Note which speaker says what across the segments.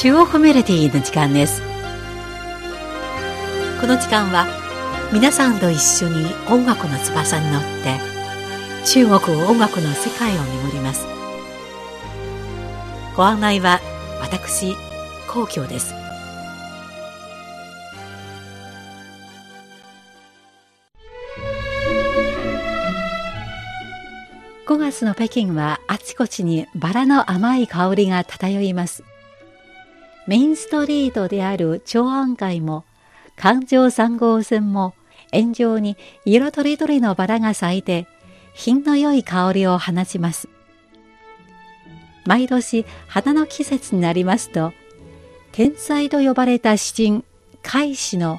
Speaker 1: 中央コミュニティの時間です。この時間は皆さんと一緒に音楽の翼に乗って中国音楽の世界を巡ります。ご案内は私皇居です。5月の北京はあちこちにバラの甘い香りが漂います。メインストリートである長安街も環状3号線も円状に色とりどりのバラが咲いて品の良い香りを放ちます。毎年花の季節になりますと天才と呼ばれた詩人海士の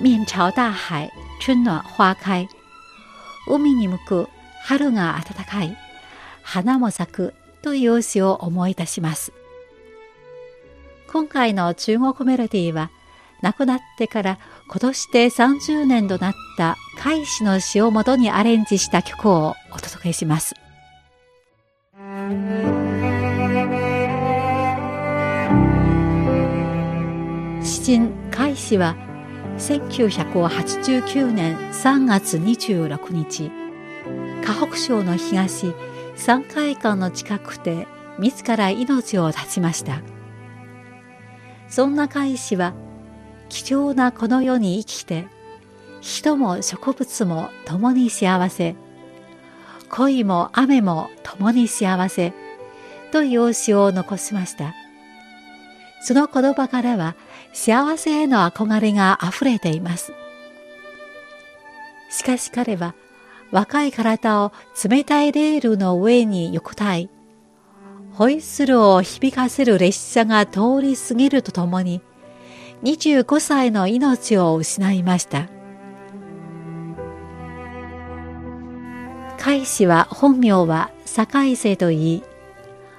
Speaker 1: 面朝大海春暖花開海に向く春が暖かい花も咲くという詩を思い出します。今回の中国メロディーは亡くなってから今年で30年となった海士の詩をもとにアレンジした曲をお届けします。詩人海士は1989年3月26日河北省の東山海間の近くで自ら命を絶ちました。そんな海士は貴重なこの世に生きて人も植物も共に幸せ恋も雨も共に幸せという詩を残しました。その言葉からは幸せへの憧れが溢れています。しかし彼は若い体を冷たいレールの上に横たいホイッスルを響かせる列車が通り過ぎるとともに、25歳の命を失いました。海士は本名は堺瀬といい、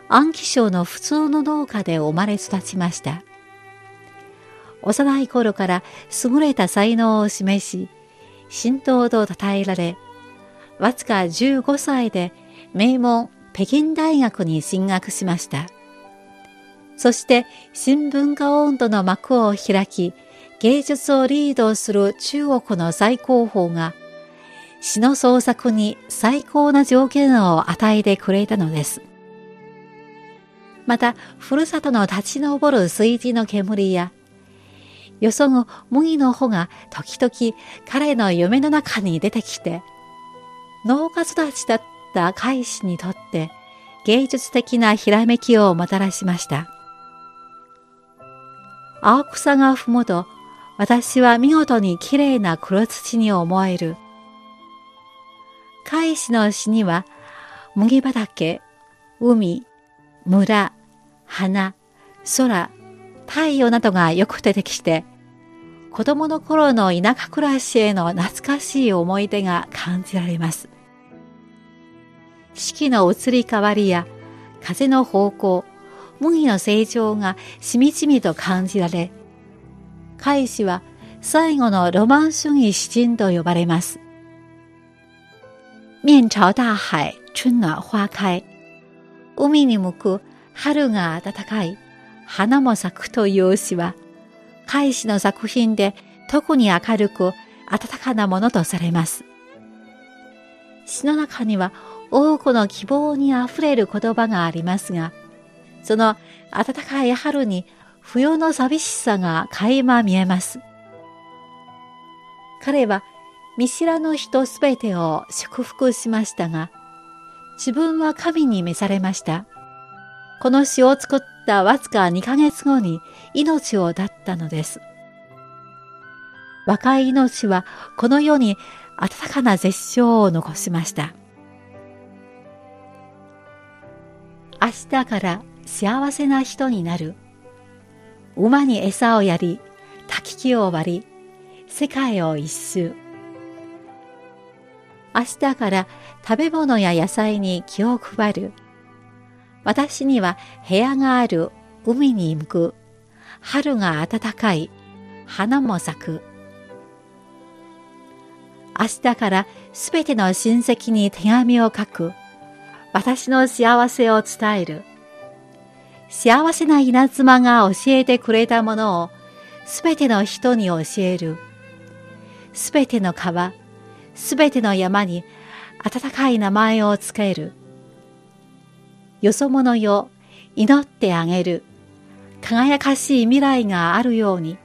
Speaker 1: 安徽省の普通の農家で生まれ育ちました。幼い頃から優れた才能を示し、神道と称えられ、わずか15歳で名門北京大学に進学しました。そして新聞化温度の幕を開き、芸術をリードする中国の最高峰が、詩の創作に最高な条件を与えてくれたのです。また、ふるさとの立ち上る水地の煙や、よそぐ麦の穂が時々彼の夢の中に出てきて、農家育ちだっった海士にとって芸術的なひらめきをもたらしました。青草がふむと私は見事に綺麗な黒土に思える。海士の詩には麦畑、海、村、花、空、太陽などがよく出てきて、子供の頃の田舎暮らしへの懐かしい思い出が感じられます。四季の移り変わりや風の方向、麦の成長がしみじみと感じられ、海士は最後のロマン主義詩人と呼ばれます。面朝大海、春暖花開。海に向く春が暖かい、花も咲くという詩は、海士の作品で特に明るく暖かなものとされます。詩の中には多くの希望にあふれる言葉がありますが、その暖かい春に冬の寂しさが垣間見えます。彼は見知らぬ人すべてを祝福しましたが、自分は神に召されました。この詩を作ったわずか2ヶ月後に命を絶ったのです。若い命はこの世に温かな絶唱を残しました。明日から幸せな人になる。馬に餌をやり、焚き木を割り、世界を一周。明日から食べ物や野菜に気を配る。私には部屋がある海に向く。春が暖かい。花も咲く。明日からすべての親戚に手紙を書く。私の幸せを伝える。幸せな稲妻が教えてくれたものをすべての人に教える。すべての川、すべての山に温かい名前をつける。よそ者よ、祈ってあげる。輝かしい未来があるように。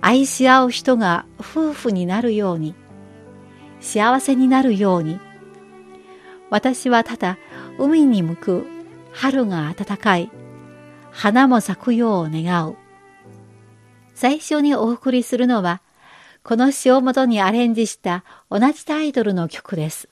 Speaker 1: 愛し合う人が夫婦になるように。幸せになるように。私はただ海に向く春が暖かい。花も咲くよう願う。最初にお送りするのは、この詩をもとにアレンジした同じタイトルの曲です。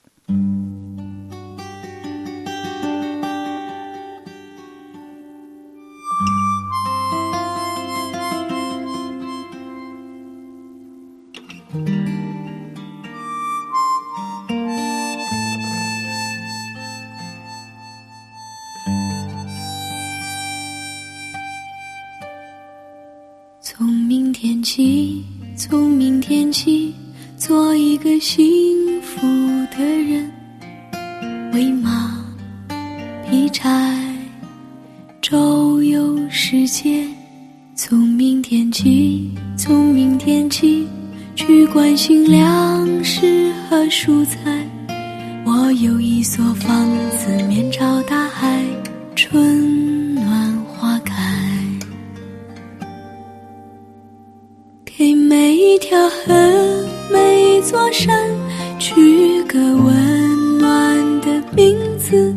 Speaker 2: 座山，取个温暖的名字。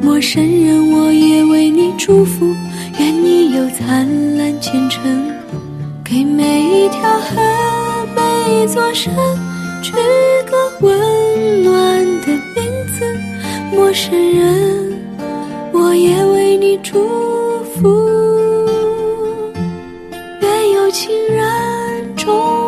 Speaker 2: 陌生人，我也为你祝福，愿你有灿烂前程。给每一条河，每一座山，取个温暖的名字。陌生人，我也为你祝福，愿有情人。终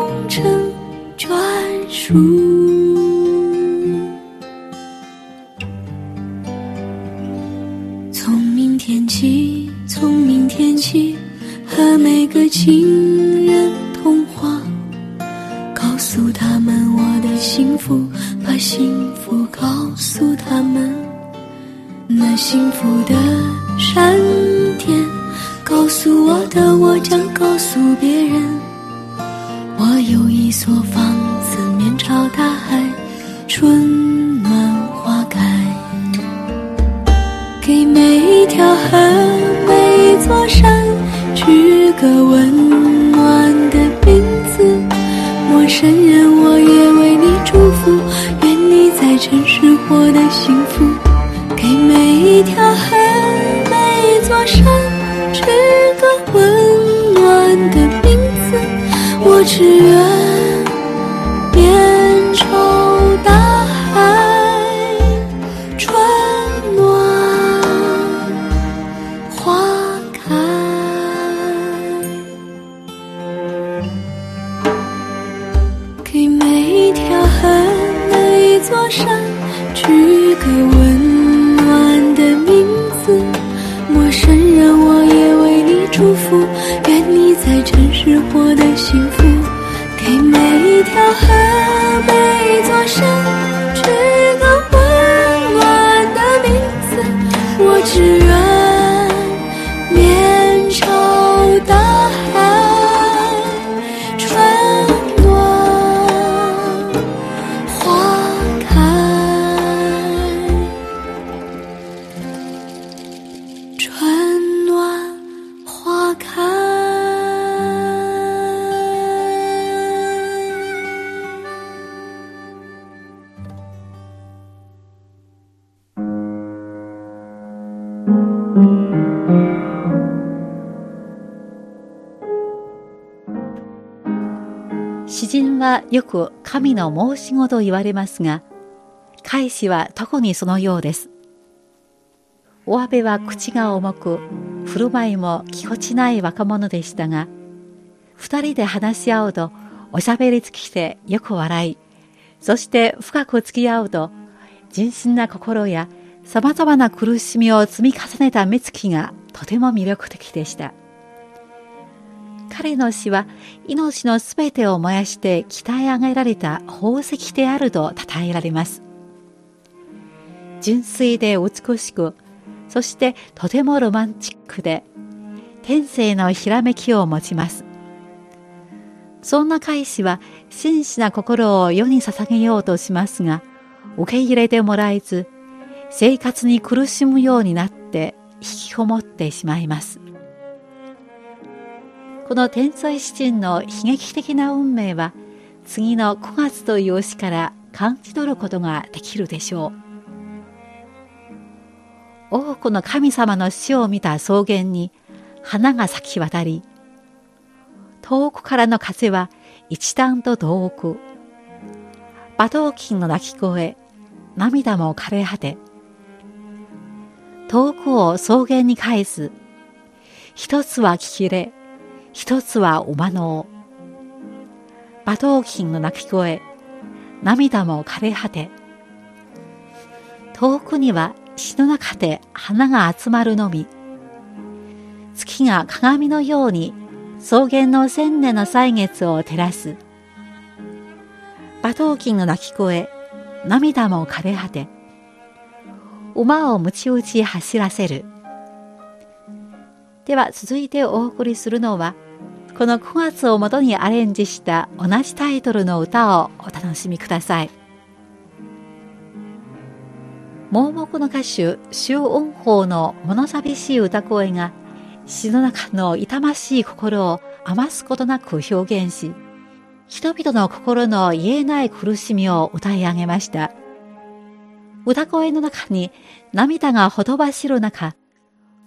Speaker 2: 那幸福的闪电，告诉我的，我将告诉别人。我有一所房子，面朝大海，春暖花开。给每一条河，每一座山，取个温暖的名字。陌生人，我也为你祝福，愿你在城市获得幸福。给一条河，每一座山，取个温暖的名字。我只愿面朝大海，春暖花开。给每一条河，每一座山，取个温是活的幸福，给每一条河、每一座山取个温暖的名字。我只愿
Speaker 1: はよく神の申し子と言われますが、海士は特にそのようです。お阿部は口が重く、振る舞いもぎこちない若者でしたが、二人で話し合うとおしゃべり尽きてよく笑い、そして深く付き合うと、純真な心や様々な苦しみを積み重ねた目つきがとても魅力的でした。彼の死は命のすべてを燃やして鍛え上げられた宝石であると称えられます。純粋で美しく、そしてとてもロマンチックで天性のひらめきを持ちますそんな海士は真摯な心を世に捧げようとしますが受け入れてもらえず生活に苦しむようになって引きこもってしまいますこの天才詩人の悲劇的な運命は次の9月という詩から感じ取ることができるでしょう。多くの神様の死を見た草原に花が咲き渡り遠くからの風は一段と遠く馬頭琴の鳴き声涙も枯れ果て遠くを草原に返す一つは聞きれ一つは馬の馬頭琴の鳴き声。涙も枯れ果て。遠くには詩の中で花が集まるのみ。月が鏡のように草原の千年の歳月を照らす。馬頭琴の鳴き声。涙も枯れ果て。馬をむち打ち走らせる。では続いてお送りするのはこの9月をもとにアレンジした同じタイトルの歌をお楽しみください盲目の歌手周恩法の物寂しい歌声が詩の中の痛ましい心を余すことなく表現し人々の心の言えない苦しみを歌い上げました歌声の中に涙がほとばしる中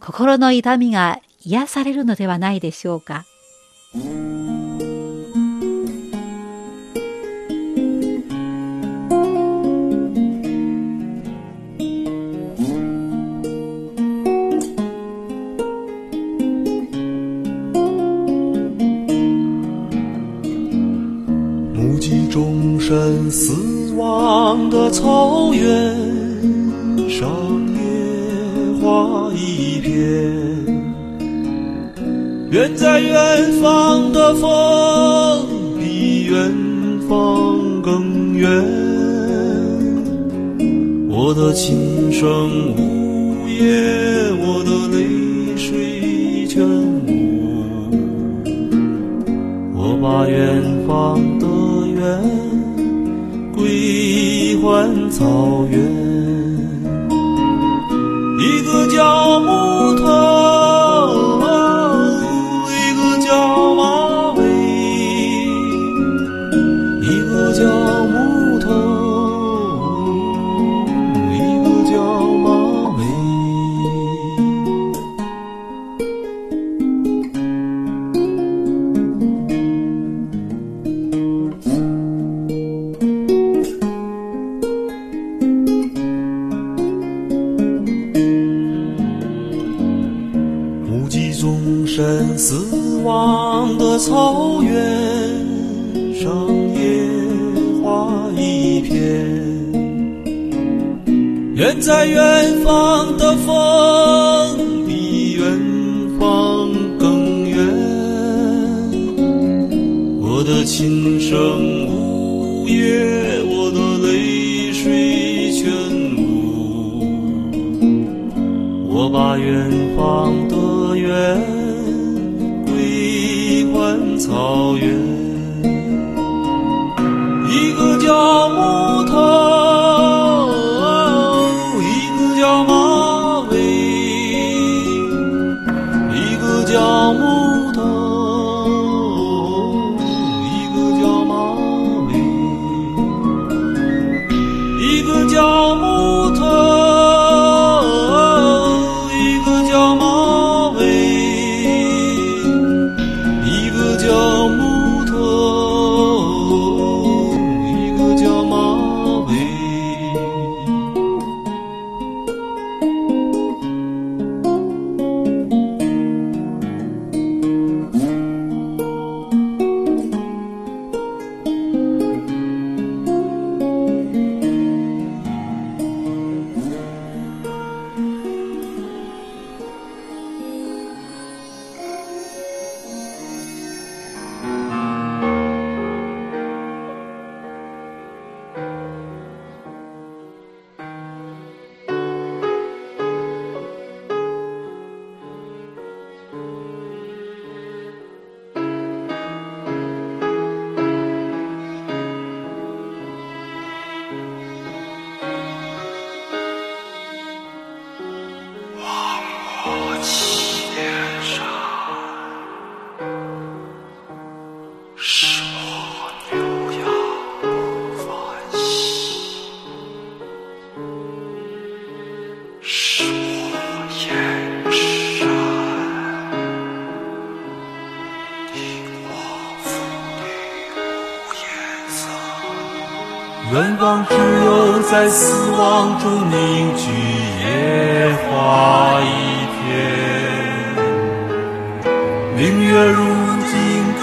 Speaker 1: 心の痛みが癒されるのではないでしょうか。
Speaker 3: 目击众生死亡的草原上，野花一片。远在远方的风，比远方更远。我的琴声呜咽，我的泪水全无。我把远方的远归还草原，一个叫草原上野花一片，远在远方的风比远方更远。我的琴声呜咽，我的泪水全无。我把远方的远。草在死亡中凝聚野花一片。明月如今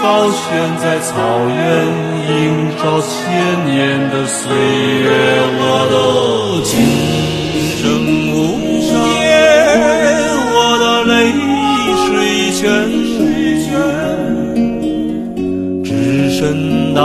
Speaker 3: 高悬在草原，映照千年的岁月。我的今生无言，我的泪水泉，只身大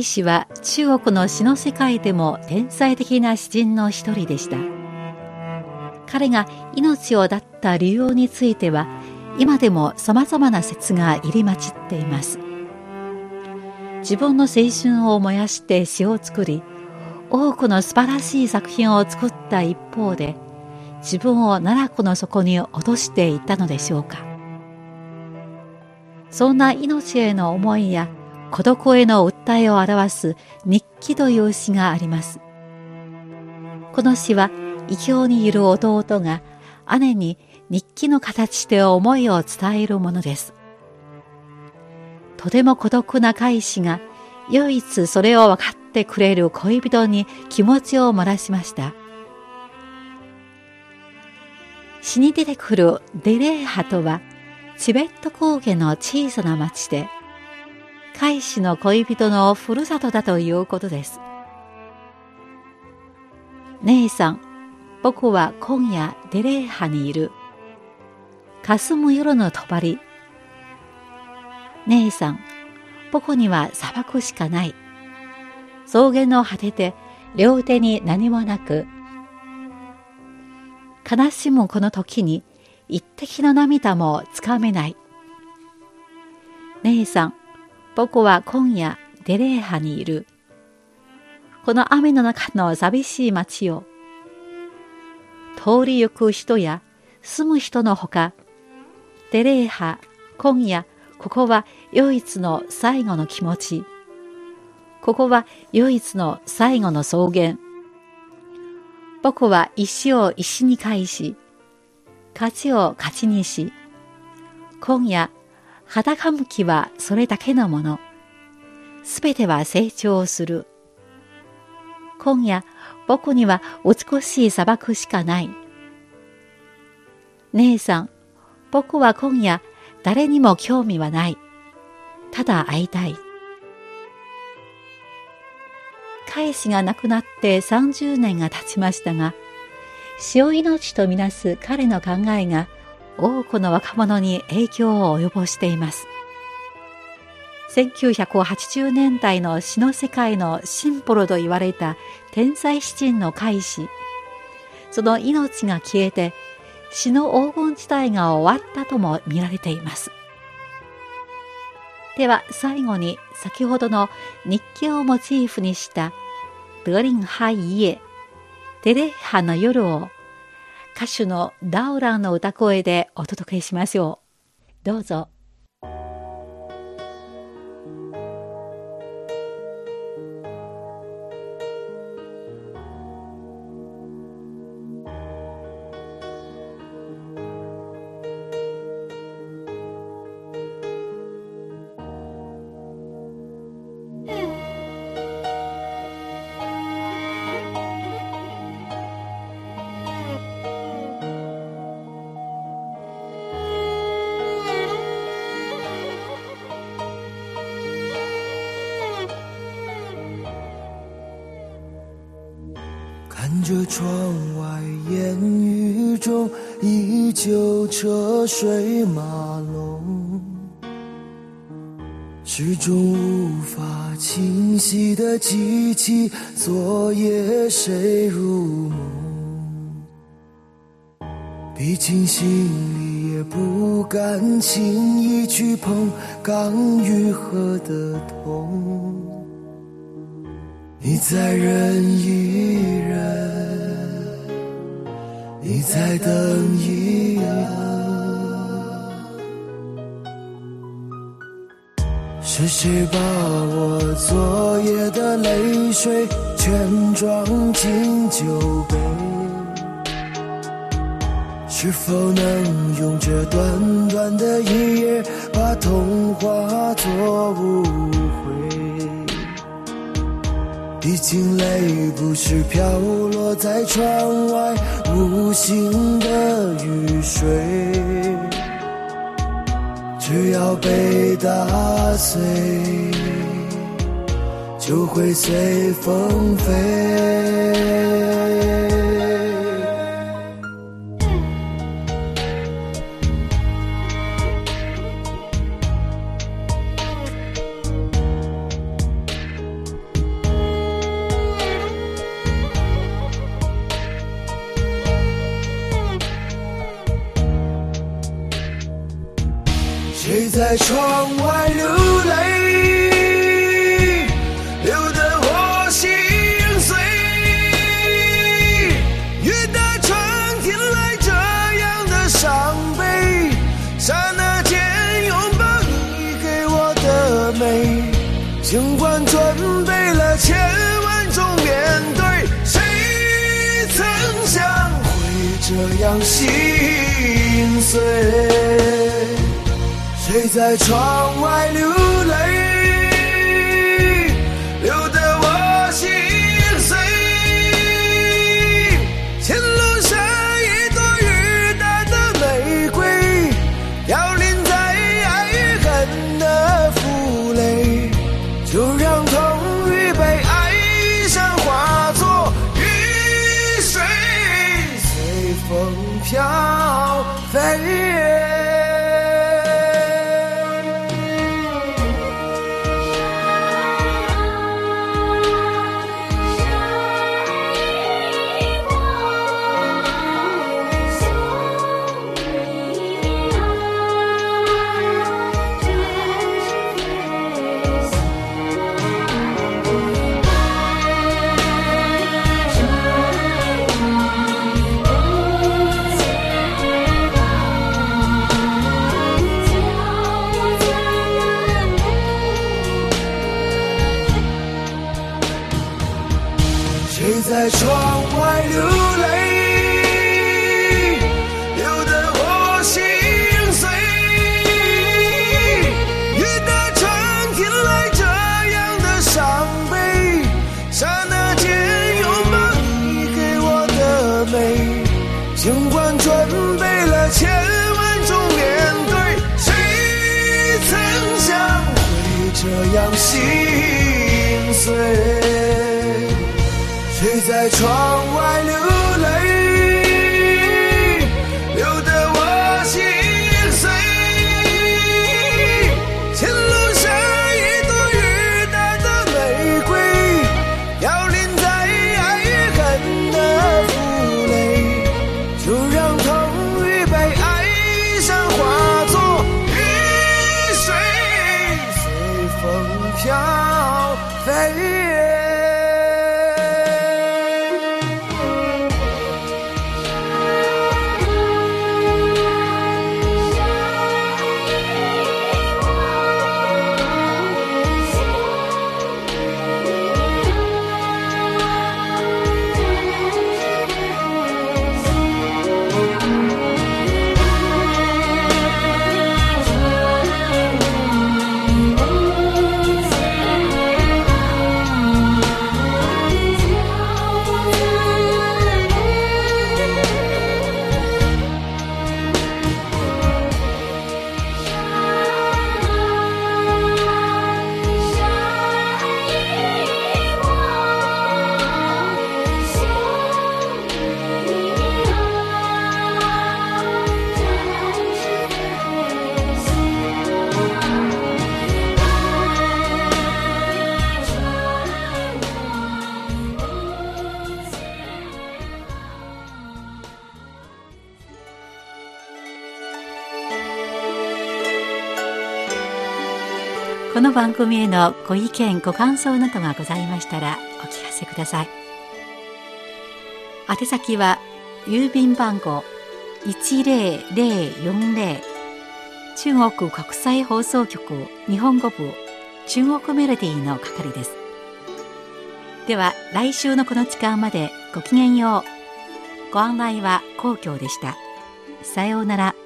Speaker 1: 海氏は中国の詩の世界でも天才的な詩人の一人でした。彼が命を絶った理由については今でも様々な説が入り混じっています。自分の青春を燃やして詩を作り多くの素晴らしい作品を作った一方で自分を奈良湖の底に落としていったのでしょうか。そんな命への思いや孤独への訴えを表す日記という詩があります。この詩は異教にいる弟が姉に日記の形で思いを伝えるものです。とても孤独な海士が唯一それを分かってくれる恋人に気持ちを漏らしました。詩に出てくるデレーハとはチベット高原の小さな町で海子の恋人のふるさとだということです。姉さん、僕は今夜デレーハにいる。霞む夜の帳。姉さん、僕には砂漠しかない。草原の果てで両手に何もなく。悲しむこの時に一滴の涙もつかめない。姉さん、僕は今夜デレーハにいる。この雨の中の寂しい街を、通り行く人や住む人のほか、デレーハ、今夜、ここは唯一の最後の気持ち。ここは唯一の最後の草原。僕は石を石に返し、勝ちを勝ちにし、今夜裸向きはそれだけのもの。すべては成長する。今夜、僕には美しい砂漠しかない。姉さん、僕は今夜誰にも興味はない。ただ会いたい。彼氏が亡くなって30年が経ちましたが、死を命とみなす彼の考えが多くの若者に影響を及ぼしています。1980年代の詩の世界のシンボルと言われた天才詩人の開始。その命が消えて詩の黄金時代が終わったとも見られています。では最後に先ほどの日記をモチーフにした德林派家、デレッハの夜を歌手のダウランの歌声でお届けしましょう。どうぞ。
Speaker 4: 看着窗外烟雨中，依旧车水马龙，始终无法清晰的记起昨夜谁入梦。毕竟心里也不敢轻易去碰刚愈合的痛。你在忍一忍，你在等一等，是谁把我昨夜的泪水全装进酒杯？是否能用这短短的一夜，把童话作无？毕竟泪不是飘落在窗外无形的雨水，只要被打碎，就会随风飞。在窗外在窗外流泪，流得我心碎。前路上一朵雨打的玫瑰，凋零在爱与恨的负累。就让痛与悲哀上化作雨水，随风飘飞。谁在窗外流
Speaker 1: They の番組へのご意見ご感想などがございましたらお聞かせください。宛先は郵便番号10040中国国際放送局日本語部中国メロディーの係です。では来週のこの時間までごきげんよう。ご案内は皇居でした。さようなら。